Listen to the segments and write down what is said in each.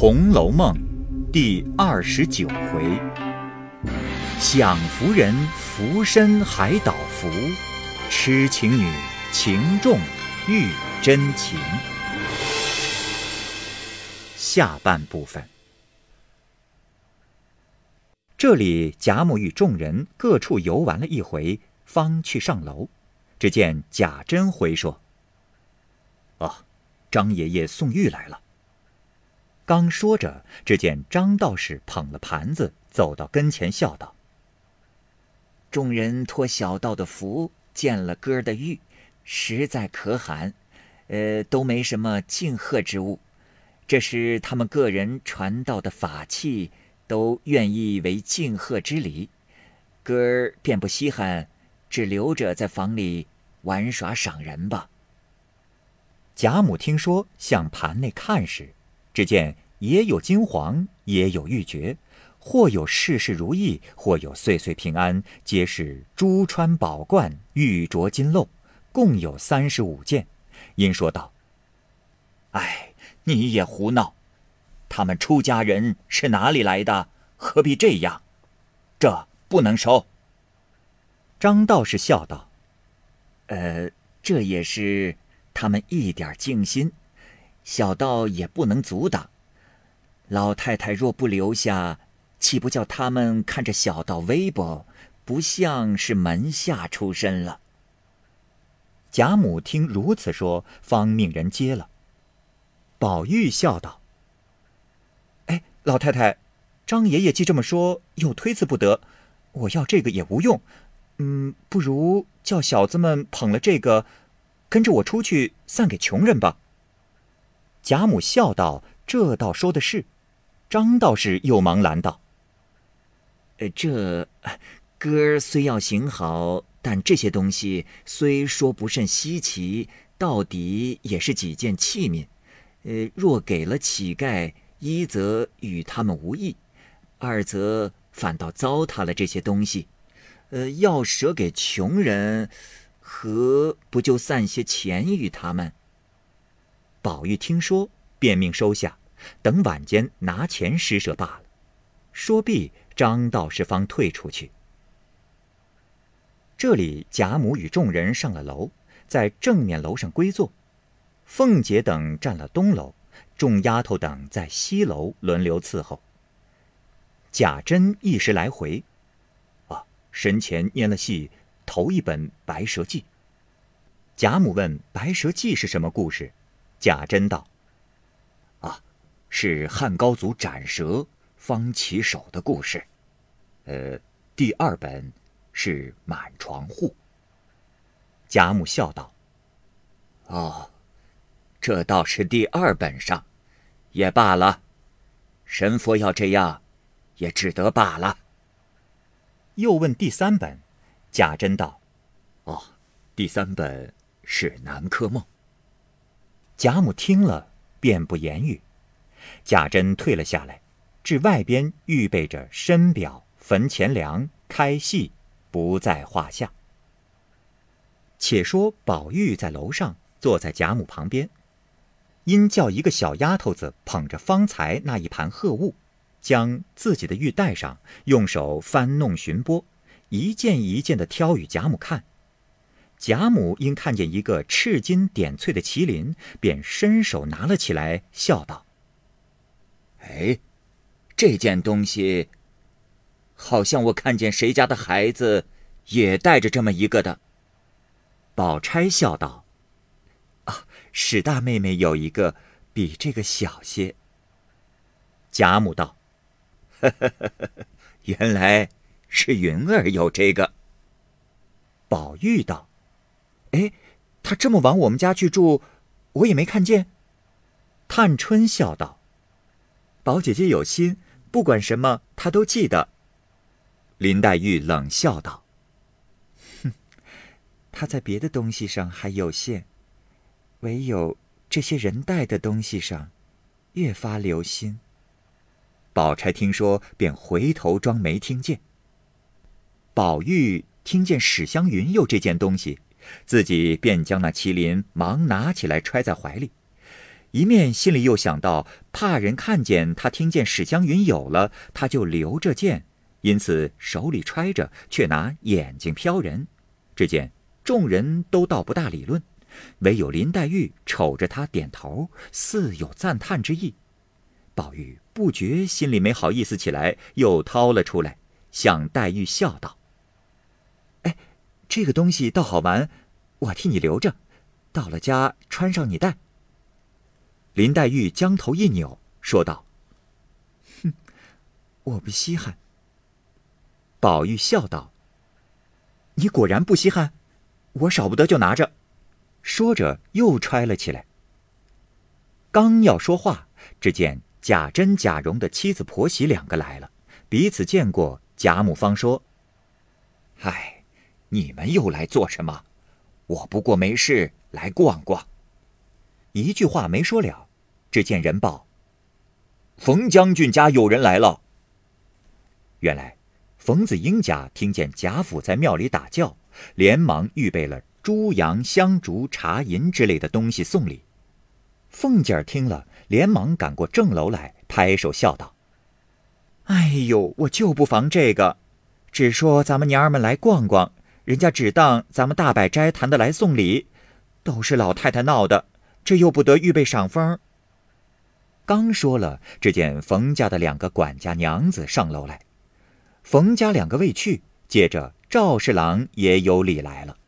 红楼梦》第二十九回：享福人福身还倒福，痴情女情重遇真情。下半部分。这里贾母与众人各处游玩了一回，方去上楼。只见贾珍回说：“哦，张爷爷送玉来了。”刚说着，只见张道士捧了盘子走到跟前，笑道：“众人托小道的福，见了哥儿的玉，实在可罕。呃，都没什么敬贺之物，这是他们个人传道的法器，都愿意为敬贺之礼。哥儿便不稀罕，只留着在房里玩耍赏人吧。”贾母听说，向盘内看时。只见也有金黄，也有玉珏，或有事事如意，或有岁岁平安，皆是珠穿宝冠，玉镯金镂，共有三十五件。因说道：“哎，你也胡闹！他们出家人是哪里来的？何必这样？这不能收。”张道士笑道：“呃，这也是他们一点静心。”小道也不能阻挡。老太太若不留下，岂不叫他们看着小道微薄，不像是门下出身了？贾母听如此说，方命人接了。宝玉笑道：“哎，老太太，张爷爷既这么说，又推辞不得。我要这个也无用，嗯，不如叫小子们捧了这个，跟着我出去散给穷人吧。”贾母笑道：“这倒说的是。”张道士又忙拦道：“呃，这哥儿虽要行好，但这些东西虽说不甚稀奇，到底也是几件器皿。呃，若给了乞丐，一则与他们无益，二则反倒糟蹋了这些东西。呃，要舍给穷人，何不就散些钱与他们？”宝玉听说，便命收下，等晚间拿钱施舍罢了。说毕，张道士方退出去。这里贾母与众人上了楼，在正面楼上归坐，凤姐等占了东楼，众丫头等在西楼轮流伺候。贾珍一时来回，啊，神前念了戏头一本《白蛇记》。贾母问：“《白蛇记》是什么故事？”贾珍道：“啊，是汉高祖斩蛇方起手的故事。呃，第二本是满床户。”贾母笑道：“哦，这倒是第二本上，也罢了。神佛要这样，也只得罢了。”又问第三本，贾珍道：“哦，第三本是南柯梦。”贾母听了，便不言语。贾珍退了下来，至外边预备着深表、焚钱粮、开戏，不在话下。且说宝玉在楼上坐在贾母旁边，因叫一个小丫头子捧着方才那一盘贺物，将自己的玉带上，用手翻弄寻拨，一件一件的挑与贾母看。贾母因看见一个赤金点翠的麒麟，便伸手拿了起来，笑道：“哎，这件东西，好像我看见谁家的孩子也带着这么一个的。”宝钗笑道：“啊，史大妹妹有一个，比这个小些。”贾母道：“呵呵呵，原来是云儿有这个。”宝玉道。哎，他这么往我们家去住，我也没看见。探春笑道：“宝姐姐有心，不管什么，她都记得。”林黛玉冷笑道：“哼，他在别的东西上还有限，唯有这些人带的东西上，越发留心。”宝钗听说，便回头装没听见。宝玉听见史湘云有这件东西。自己便将那麒麟忙拿起来揣在怀里，一面心里又想到怕人看见他听见史湘云有了，他就留着剑，因此手里揣着，却拿眼睛瞟人。只见众人都倒不大理论，唯有林黛玉瞅着他点头，似有赞叹之意。宝玉不觉心里没好意思起来，又掏了出来，向黛玉笑道：“，这个东西倒好玩，我替你留着，到了家穿上你戴。”林黛玉将头一扭，说道：“哼，我不稀罕。”宝玉笑道：“你果然不稀罕，我少不得就拿着。”说着又揣了起来。刚要说话，只见贾珍、贾蓉的妻子婆媳两个来了，彼此见过，贾母方说：“唉，你们又来做什么？我不过没事来逛逛。”一句话没说了，只见人报：“冯将军家有人来了。”原来，冯子英家听见贾府在庙里打叫，连忙预备了猪羊香烛茶银之类的东西送礼。凤姐儿听了，连忙赶过正楼来，拍手笑道：“哎呦，我就不防这个，只说咱们娘儿们来逛逛，人家只当咱们大摆斋坛的来送礼，都是老太太闹的。”这又不得预备赏风。刚说了，只见冯家的两个管家娘子上楼来，冯家两个未去，接着赵侍郎也有礼来了。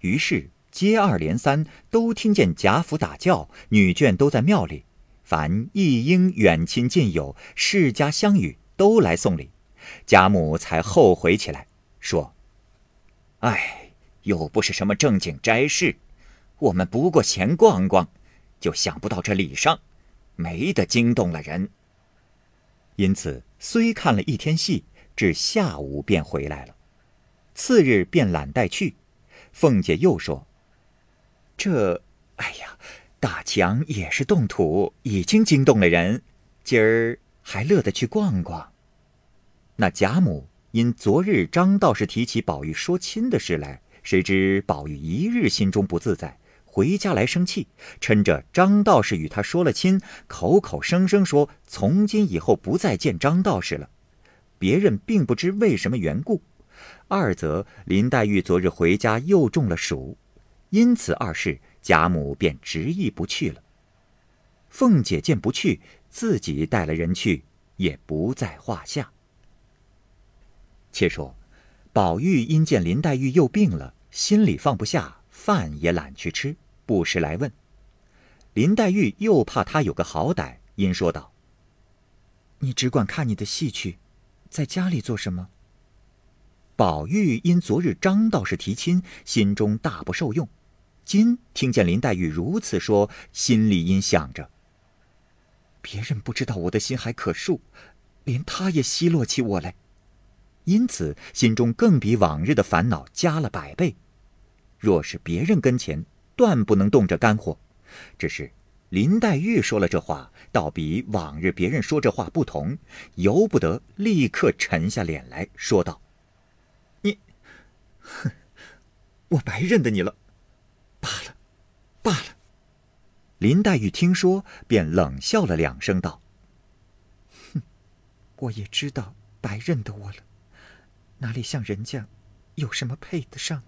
于是接二连三，都听见贾府打轿，女眷都在庙里，凡一应远亲近友、世家乡语都来送礼。贾母才后悔起来，说：“哎，又不是什么正经斋事。”我们不过闲逛逛，就想不到这礼上，没得惊动了人。因此，虽看了一天戏，至下午便回来了。次日便懒带去。凤姐又说：“这，哎呀，大强也是动土，已经惊动了人，今儿还乐得去逛逛。”那贾母因昨日张道士提起宝玉说亲的事来，谁知宝玉一日心中不自在。回家来生气，趁着张道士与他说了亲，口口声声说从今以后不再见张道士了。别人并不知为什么缘故。二则林黛玉昨日回家又中了暑，因此二事贾母便执意不去了。凤姐见不去，自己带了人去，也不在话下。且说，宝玉因见林黛玉又病了，心里放不下，饭也懒去吃。不时来问，林黛玉又怕他有个好歹，因说道：“你只管看你的戏去，在家里做什么？”宝玉因昨日张道士提亲，心中大不受用，今听见林黛玉如此说，心里因想着：别人不知道我的心还可恕，连他也奚落起我来，因此心中更比往日的烦恼加了百倍。若是别人跟前，断不能动这干货，只是林黛玉说了这话，倒比往日别人说这话不同，由不得立刻沉下脸来说道：“你，哼，我白认得你了，罢了，罢了。”林黛玉听说，便冷笑了两声，道：“哼，我也知道白认得我了，哪里像人家有什么配得上？”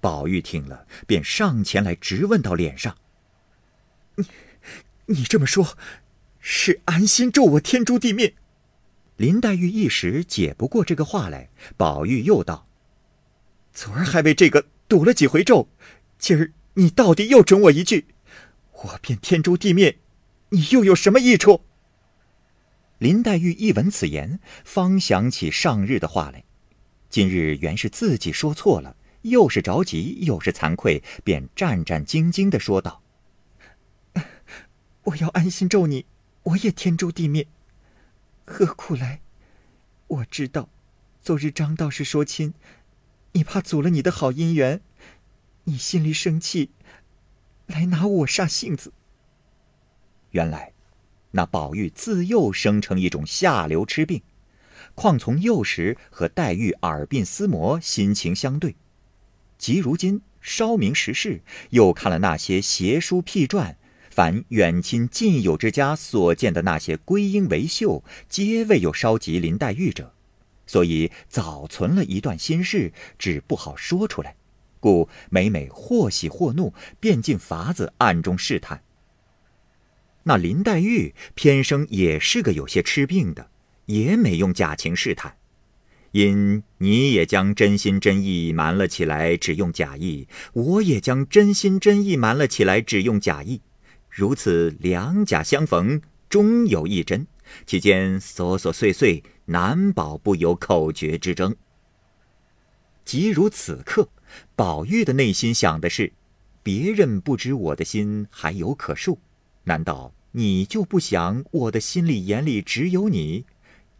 宝玉听了，便上前来直问到脸上：“你，你这么说，是安心咒我天诛地灭？”林黛玉一时解不过这个话来。宝玉又道：“昨儿还为这个赌了几回咒，今儿你到底又准我一句，我便天诛地灭，你又有什么益处？”林黛玉一闻此言，方想起上日的话来，今日原是自己说错了。又是着急，又是惭愧，便战战兢兢的说道：“我要安心咒你，我也天诛地灭。何苦来？我知道，昨日张道士说亲，你怕阻了你的好姻缘，你心里生气，来拿我煞性子。原来，那宝玉自幼生成一种下流痴病，况从幼时和黛玉耳鬓厮磨，心情相对。”即如今稍明时事，又看了那些邪书僻传，凡远亲近友之家所见的那些归英为秀，皆未有烧及林黛玉者，所以早存了一段心事，只不好说出来，故每每或喜或怒，便尽法子暗中试探。那林黛玉偏生也是个有些吃病的，也没用假情试探。因你也将真心真意瞒了起来，只用假意；我也将真心真意瞒了起来，只用假意。如此两假相逢，终有一真。其间琐琐碎碎，难保不有口诀之争。即如此刻，宝玉的内心想的是：别人不知我的心还有可恕，难道你就不想我的心里眼里只有你？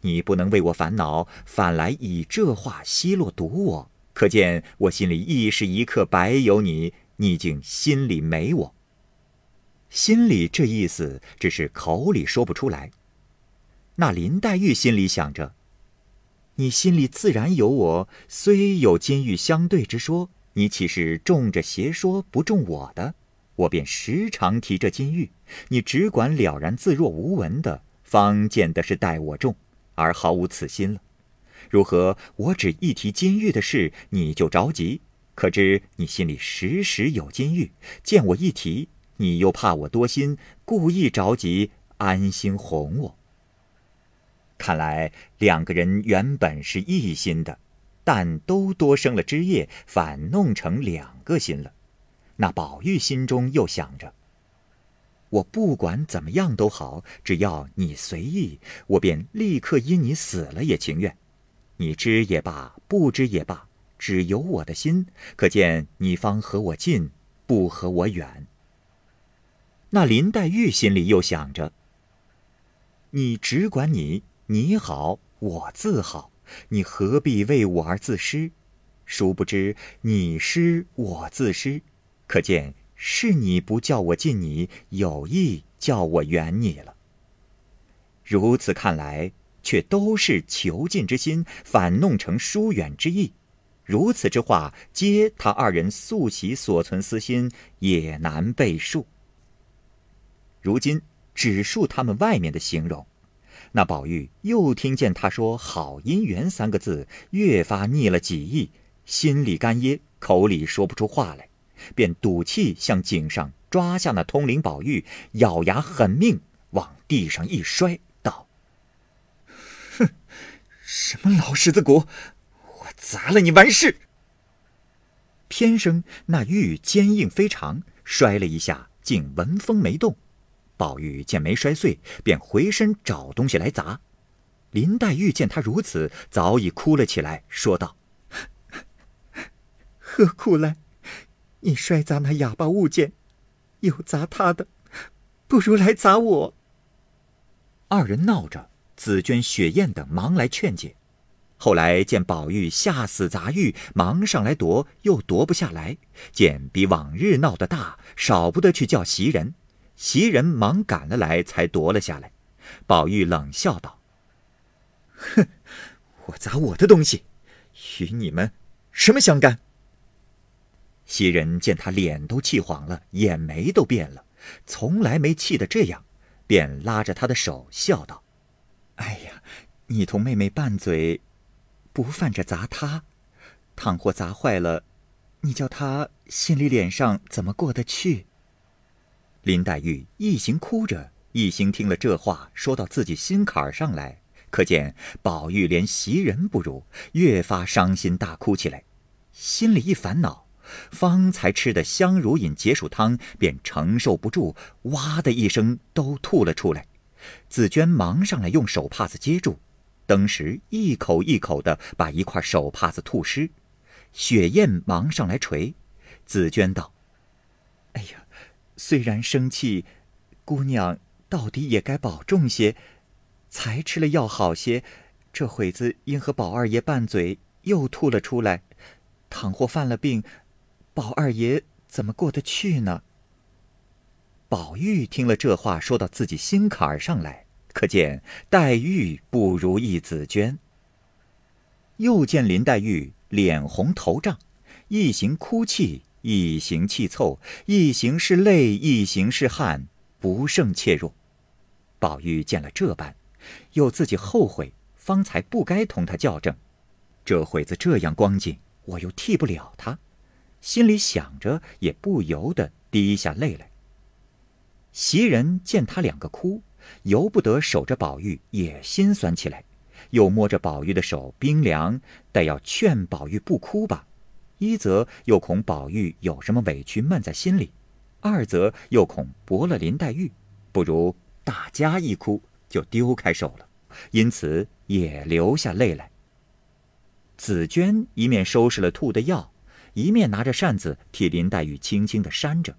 你不能为我烦恼，反来以这话奚落毒我，可见我心里一时一刻白有你，你竟心里没我。心里这意思，只是口里说不出来。那林黛玉心里想着：你心里自然有我，虽有金玉相对之说，你岂是重着邪说不重我的？我便时常提这金玉，你只管了然自若无闻的，方见得是待我重。而毫无此心了，如何？我只一提金玉的事，你就着急？可知你心里时时有金玉，见我一提，你又怕我多心，故意着急，安心哄我。看来两个人原本是一心的，但都多生了枝叶，反弄成两个心了。那宝玉心中又想着。我不管怎么样都好，只要你随意，我便立刻因你死了也情愿。你知也罢，不知也罢，只有我的心。可见你方和我近，不和我远。那林黛玉心里又想着：你只管你，你好，我自好，你何必为我而自失？殊不知你失我自失，可见。是你不叫我近你，有意叫我远你了。如此看来，却都是求近之心，反弄成疏远之意。如此之话，皆他二人素习所存私心，也难背述。如今只述他们外面的形容，那宝玉又听见他说“好姻缘”三个字，越发腻了几意，心里干噎，口里说不出话来。便赌气向井上抓下那通灵宝玉，咬牙狠命往地上一摔，道：“哼，什么老狮子骨，我砸了你完事！”偏生那玉坚硬非常，摔了一下，竟纹风没动。宝玉见没摔碎，便回身找东西来砸。林黛玉见他如此，早已哭了起来，说道：“何苦来？”你摔砸那哑巴物件，又砸他的，不如来砸我。二人闹着，紫娟、雪雁等忙来劝解。后来见宝玉吓死砸玉，忙上来夺，又夺不下来。见比往日闹得大，少不得去叫袭人。袭人忙赶了来，才夺了下来。宝玉冷笑道：“哼，我砸我的东西，与你们什么相干？”袭人见他脸都气黄了，眼眉都变了，从来没气得这样，便拉着他的手笑道：“哎呀，你同妹妹拌嘴，不犯着砸他，倘或砸坏了，你叫他心里脸上怎么过得去？”林黛玉一行哭着，一行听了这话说到自己心坎上来，可见宝玉连袭人不如，越发伤心大哭起来，心里一烦恼。方才吃的香如饮解暑汤，便承受不住，哇的一声都吐了出来。紫娟忙上来用手帕子接住，登时一口一口的把一块手帕子吐湿。雪雁忙上来捶，紫娟道：“哎呀，虽然生气，姑娘到底也该保重些，才吃了药好些。这会子因和宝二爷拌嘴，又吐了出来。倘或犯了病。”宝二爷怎么过得去呢？宝玉听了这话，说到自己心坎儿上来，可见黛玉不如意紫娟。又见林黛玉脸红头胀，一行哭泣，一行气凑，一行是泪，一行是汗，不胜怯弱。宝玉见了这般，又自己后悔方才不该同他较正，这会子这样光景，我又替不了他，心里想着，也不由得滴下泪来。袭人见他两个哭，由不得守着宝玉，也心酸起来，又摸着宝玉的手冰凉，待要劝宝玉不哭吧。一则又恐宝玉有什么委屈闷在心里，二则又恐驳了林黛玉，不如大家一哭就丢开手了，因此也流下泪来。紫娟一面收拾了吐的药，一面拿着扇子替林黛玉轻轻的扇着。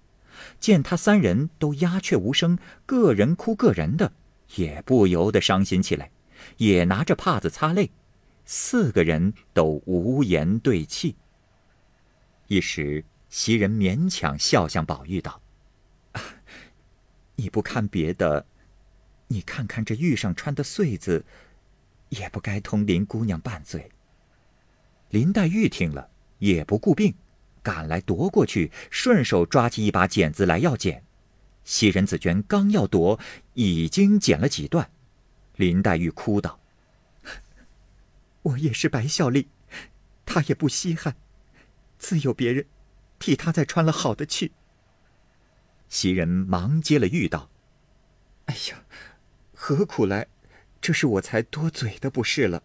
见他三人都鸦雀无声，个人哭个人的，也不由得伤心起来，也拿着帕子擦泪，四个人都无言对泣。一时，袭人勉强笑向宝玉道：“你不看别的，你看看这玉上穿的穗子，也不该同林姑娘拌嘴。”林黛玉听了，也不顾病。赶来夺过去，顺手抓起一把剪子来要剪。袭人、紫娟刚要夺，已经剪了几段。林黛玉哭道：“ 我也是白孝利，他也不稀罕，自有别人替他再穿了好的去。”袭人忙接了玉道：“哎呀，何苦来？这是我才多嘴的不是了。”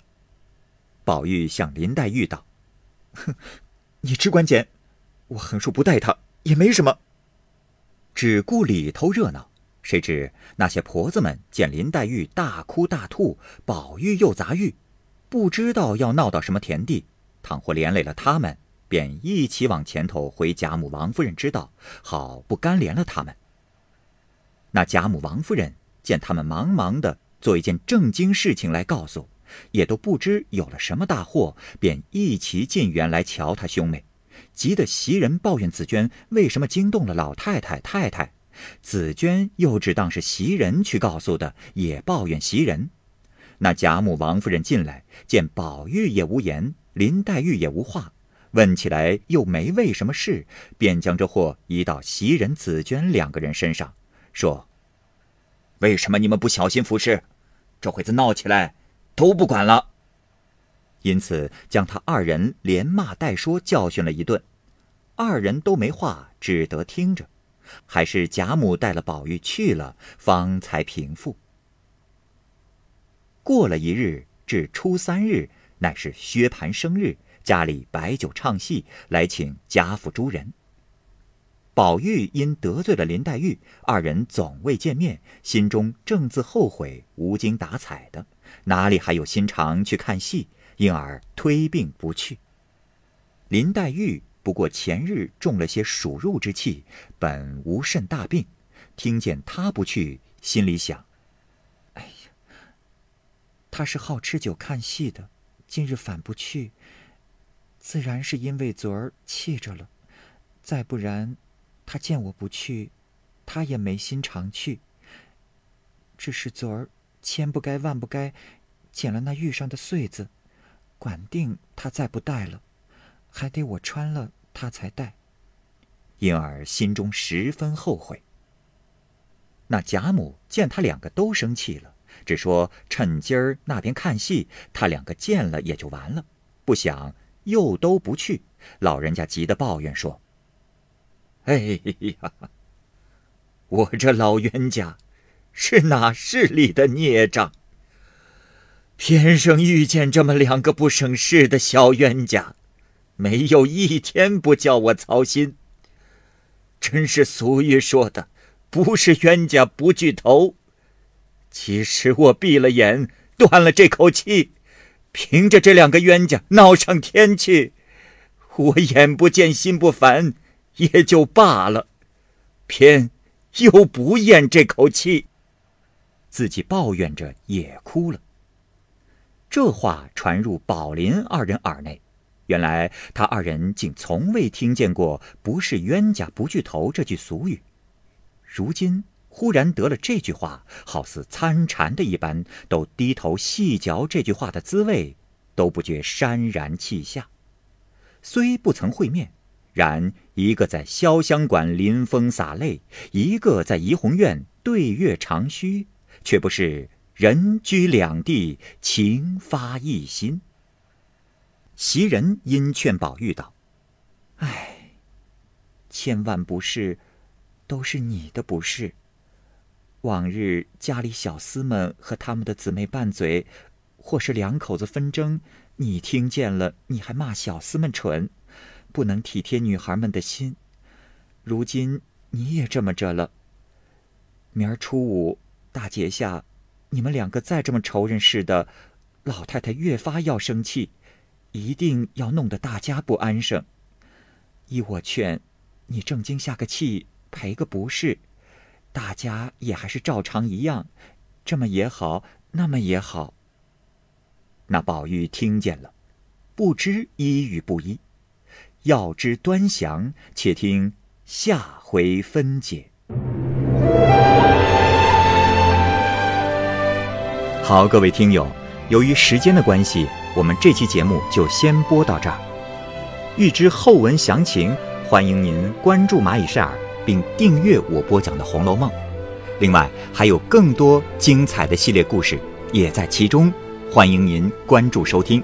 宝玉向林黛玉道：“哼，你只管捡。”我横竖不带他也没什么，只顾里头热闹。谁知那些婆子们见林黛玉大哭大吐，宝玉又砸玉，不知道要闹到什么田地。倘或连累了他们，便一起往前头回贾母、王夫人知道，好不干连了他们。那贾母、王夫人见他们忙忙的做一件正经事情来告诉，也都不知有了什么大祸，便一齐进园来瞧他兄妹。急得袭人抱怨紫娟为什么惊动了老太太太太，紫娟又只当是袭人去告诉的，也抱怨袭人。那贾母、王夫人进来，见宝玉也无言，林黛玉也无话，问起来又没为什么事，便将这祸移到袭人、紫娟两个人身上，说：“为什么你们不小心服侍？这会子闹起来，都不管了。”因此，将他二人连骂带说教训了一顿，二人都没话，只得听着。还是贾母带了宝玉去了，方才平复。过了一日，至初三日，乃是薛蟠生日，家里摆酒唱戏，来请贾府诸人。宝玉因得罪了林黛玉，二人总未见面，心中正自后悔，无精打采的，哪里还有心肠去看戏？因而推病不去。林黛玉不过前日中了些暑入之气，本无甚大病。听见他不去，心里想：“哎呀，他是好吃酒看戏的，今日反不去，自然是因为昨儿气着了。再不然，他见我不去，他也没心常去。只是昨儿千不该万不该，捡了那玉上的穗子。”管定他再不戴了，还得我穿了他才戴，因而心中十分后悔。那贾母见他两个都生气了，只说趁今儿那边看戏，他两个见了也就完了。不想又都不去，老人家急得抱怨说：“哎呀，我这老冤家是哪势里的孽障？”偏生遇见这么两个不省事的小冤家，没有一天不叫我操心。真是俗语说的，不是冤家不聚头。其实我闭了眼，断了这口气，凭着这两个冤家闹上天去，我眼不见心不烦也就罢了，偏又不咽这口气，自己抱怨着也哭了。这话传入宝林二人耳内，原来他二人竟从未听见过“不是冤家不聚头”这句俗语。如今忽然得了这句话，好似参禅的一般，都低头细嚼这句话的滋味，都不觉潸然泣下。虽不曾会面，然一个在潇湘馆临风洒泪，一个在怡红院对月长吁，却不是人居两地，情发一心。袭人因劝宝玉道：“哎，千万不是，都是你的不是。往日家里小厮们和他们的姊妹拌嘴，或是两口子纷争，你听见了，你还骂小厮们蠢，不能体贴女孩们的心。如今你也这么着了。明儿初五大节下，你们两个再这么仇人似的，老太太越发要生气。”一定要弄得大家不安生。依我劝，你正经下个气，赔个不是，大家也还是照常一样，这么也好，那么也好。那宝玉听见了，不知一与不一。要知端详，且听下回分解。好，各位听友，由于时间的关系。我们这期节目就先播到这儿。欲知后文详情，欢迎您关注蚂蚁晒尔，并订阅我播讲的《红楼梦》。另外，还有更多精彩的系列故事也在其中，欢迎您关注收听。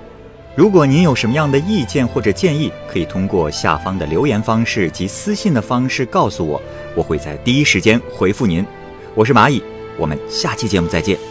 如果您有什么样的意见或者建议，可以通过下方的留言方式及私信的方式告诉我，我会在第一时间回复您。我是蚂蚁，我们下期节目再见。